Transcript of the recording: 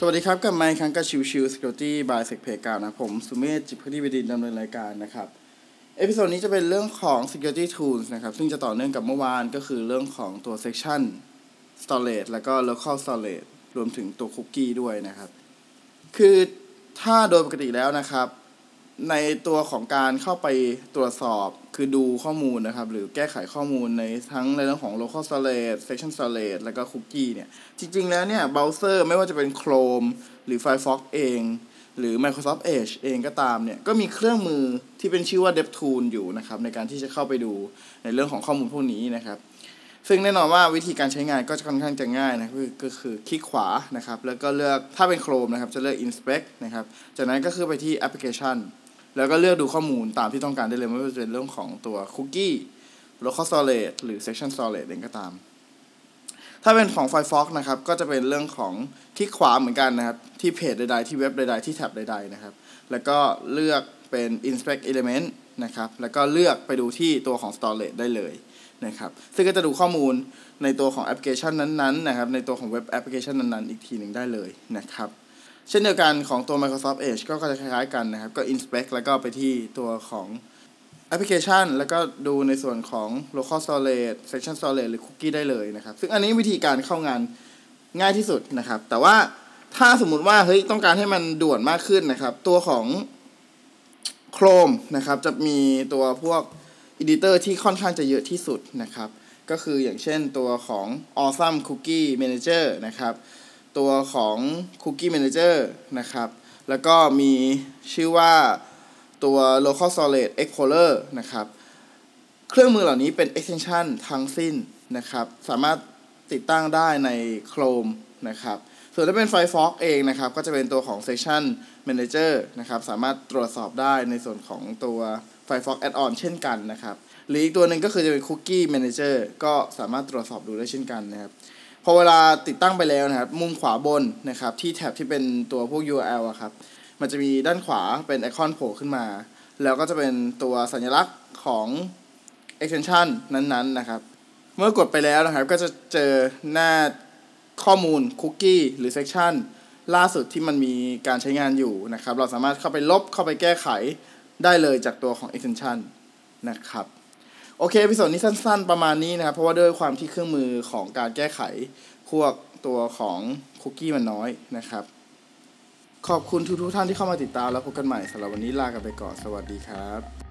สวัสดีครับกลับมาอีกครั้งกับชิวชิว Security by เซกเพกานะผมสุเมธจิตพุทธิบดินดำเนินรายการนะครับ episode นี้จะเป็นเรื่องของ Security Tools นะครับ ซึ่งจะต่อเนื่องกับเมื่อวานก็คือเรื่องของตัว Session Storage แล้วก็ Local Storage รวมถึงตัวคุกกี้ด้วยนะครับ คือถ้าโดยปกติแล้วนะครับ ในตัวของการเข้าไปตรวจสอบคือดูข้อมูลนะครับ หรือแก้ไขข้อมูลในทั้งในเรื่องของ local storage session storage แล้วก็ cookie เนี่ย จริง ๆ แล้วเนี่ยเบราว์เซอร์ไม่ว่าจะเป็น Chrome หรือ Firefox เอง หรือ Microsoft Edge เองก็ตามเนี่ย ก็มีเครื่องมือที่เป็นชื่อว่า DevTool อยู่นะครับ ในการที่จะเข้าไปดูในเรื่องของข้อมูลพวกนี้นะครับ ซึ่งแน่นอนว่าวิธีการใช้งานก็จะค่อนข้างจะง่ายนะก็คือคลิกขวานะครับ แล้วก็เลือกถ้าเป็น Chrome นะครับจะเลือก Inspect นะครับ จากนั้นก็คือไปที่ Application แล้วก็เลือกดูข้อมูลตามที่ต้องการได้เลยไม่ว่าจะเป็นเรื่องของตัว Cookie Local Storage หรือ Section Storage เองก็ตาม ถ้าเป็นของ Firefox นะครับ ก็จะเป็นเรื่องของคลิกขวาเหมือนกันนะครับ ที่เพจใดๆ ที่เว็บใดๆ ที่แท็บใดๆนะครับ แล้วก็เลือกเป็น Inspect Element นะครับ แล้วก็เลือกไปดูที่ตัวของ Storage ได้เลยนะครับ ซึ่งก็จะดูข้อมูลในตัวของแอปพลิเคชันนั้นๆนะครับ ในตัวของเว็บแอปพลิเคชันนั้นๆ อีกทีหนึ่งได้เลยนะครับ เช่นเดียวกันของตัว Microsoft Edge ก็จะคล้ายๆกันนะครับ ก็ inspect แล้วก็ไปที่ตัวของแอปพลิเคชัน แล้วก็ดูในส่วนของ local storage section storage หรือ cookie ได้เลยนะครับ ซึ่งอันนี้วิธีการเข้างานง่ายที่สุดนะครับ แต่ว่าถ้าสมมุติว่าเฮ้ยต้องการให้มันด่วนมากขึ้นนะครับ ตัวของ Chrome นะครับ จะมีตัวพวก editor ที่ค่อนข้างจะเยอะที่สุดนะครับ ก็คืออย่างเช่นตัวของ Awesome Cookie Manager นะครับ ตัวของ Cookie Manager นะครับ แล้วก็มีชื่อว่าตัว Local Storage Explorer นะครับ เครื่องมือเหล่านี้เป็น extension ทั้งสิ้นนะครับ สามารถติดตั้งได้ใน Chrome นะครับ ส่วนถ้าเป็น Firefox เองนะครับ ก็จะเป็นตัวของ Section Manager นะครับ สามารถตรวจสอบได้ในส่วนของตัว Firefox Add-on เช่นกันนะครับ หรืออีกตัวหนึ่งก็คือจะเป็น Cookie Manager ก็สามารถตรวจสอบดูได้เช่นกันนะครับ อเวลาติดตั้งไปแล้วนะครับ มุมขวาบนนะครับ ที่แท็บที่เป็นตัวพวก URL อะครับ มันจะมีด้านขวาเป็นไอคอนโผล่ขึ้นมา แล้วก็จะเป็นตัวสัญลักษณ์ของ extension นั้นๆนะครับ เมื่อกดไปแล้วนะครับ ก็จะเจอหน้าข้อมูลคุกกี้หรือ section ล่าสุดที่มันมีการใช้งานอยู่นะครับ เราสามารถเข้าไปลบเข้าไปแก้ไขได้เลยจากตัวของ extension นะครับ โอเคพิโซดนี้สั้น ๆ ประมาณนี้นะครับ เพราะว่าด้วยความที่เครื่องมือของการแก้ไขพวกตัวของคุกกี้มันน้อยนะครับ ขอบคุณทุกๆท่านที่เข้ามาติดตามแล้วพบกันใหม่สำหรับวันนี้ลากันไปก่อนสวัสดีครับ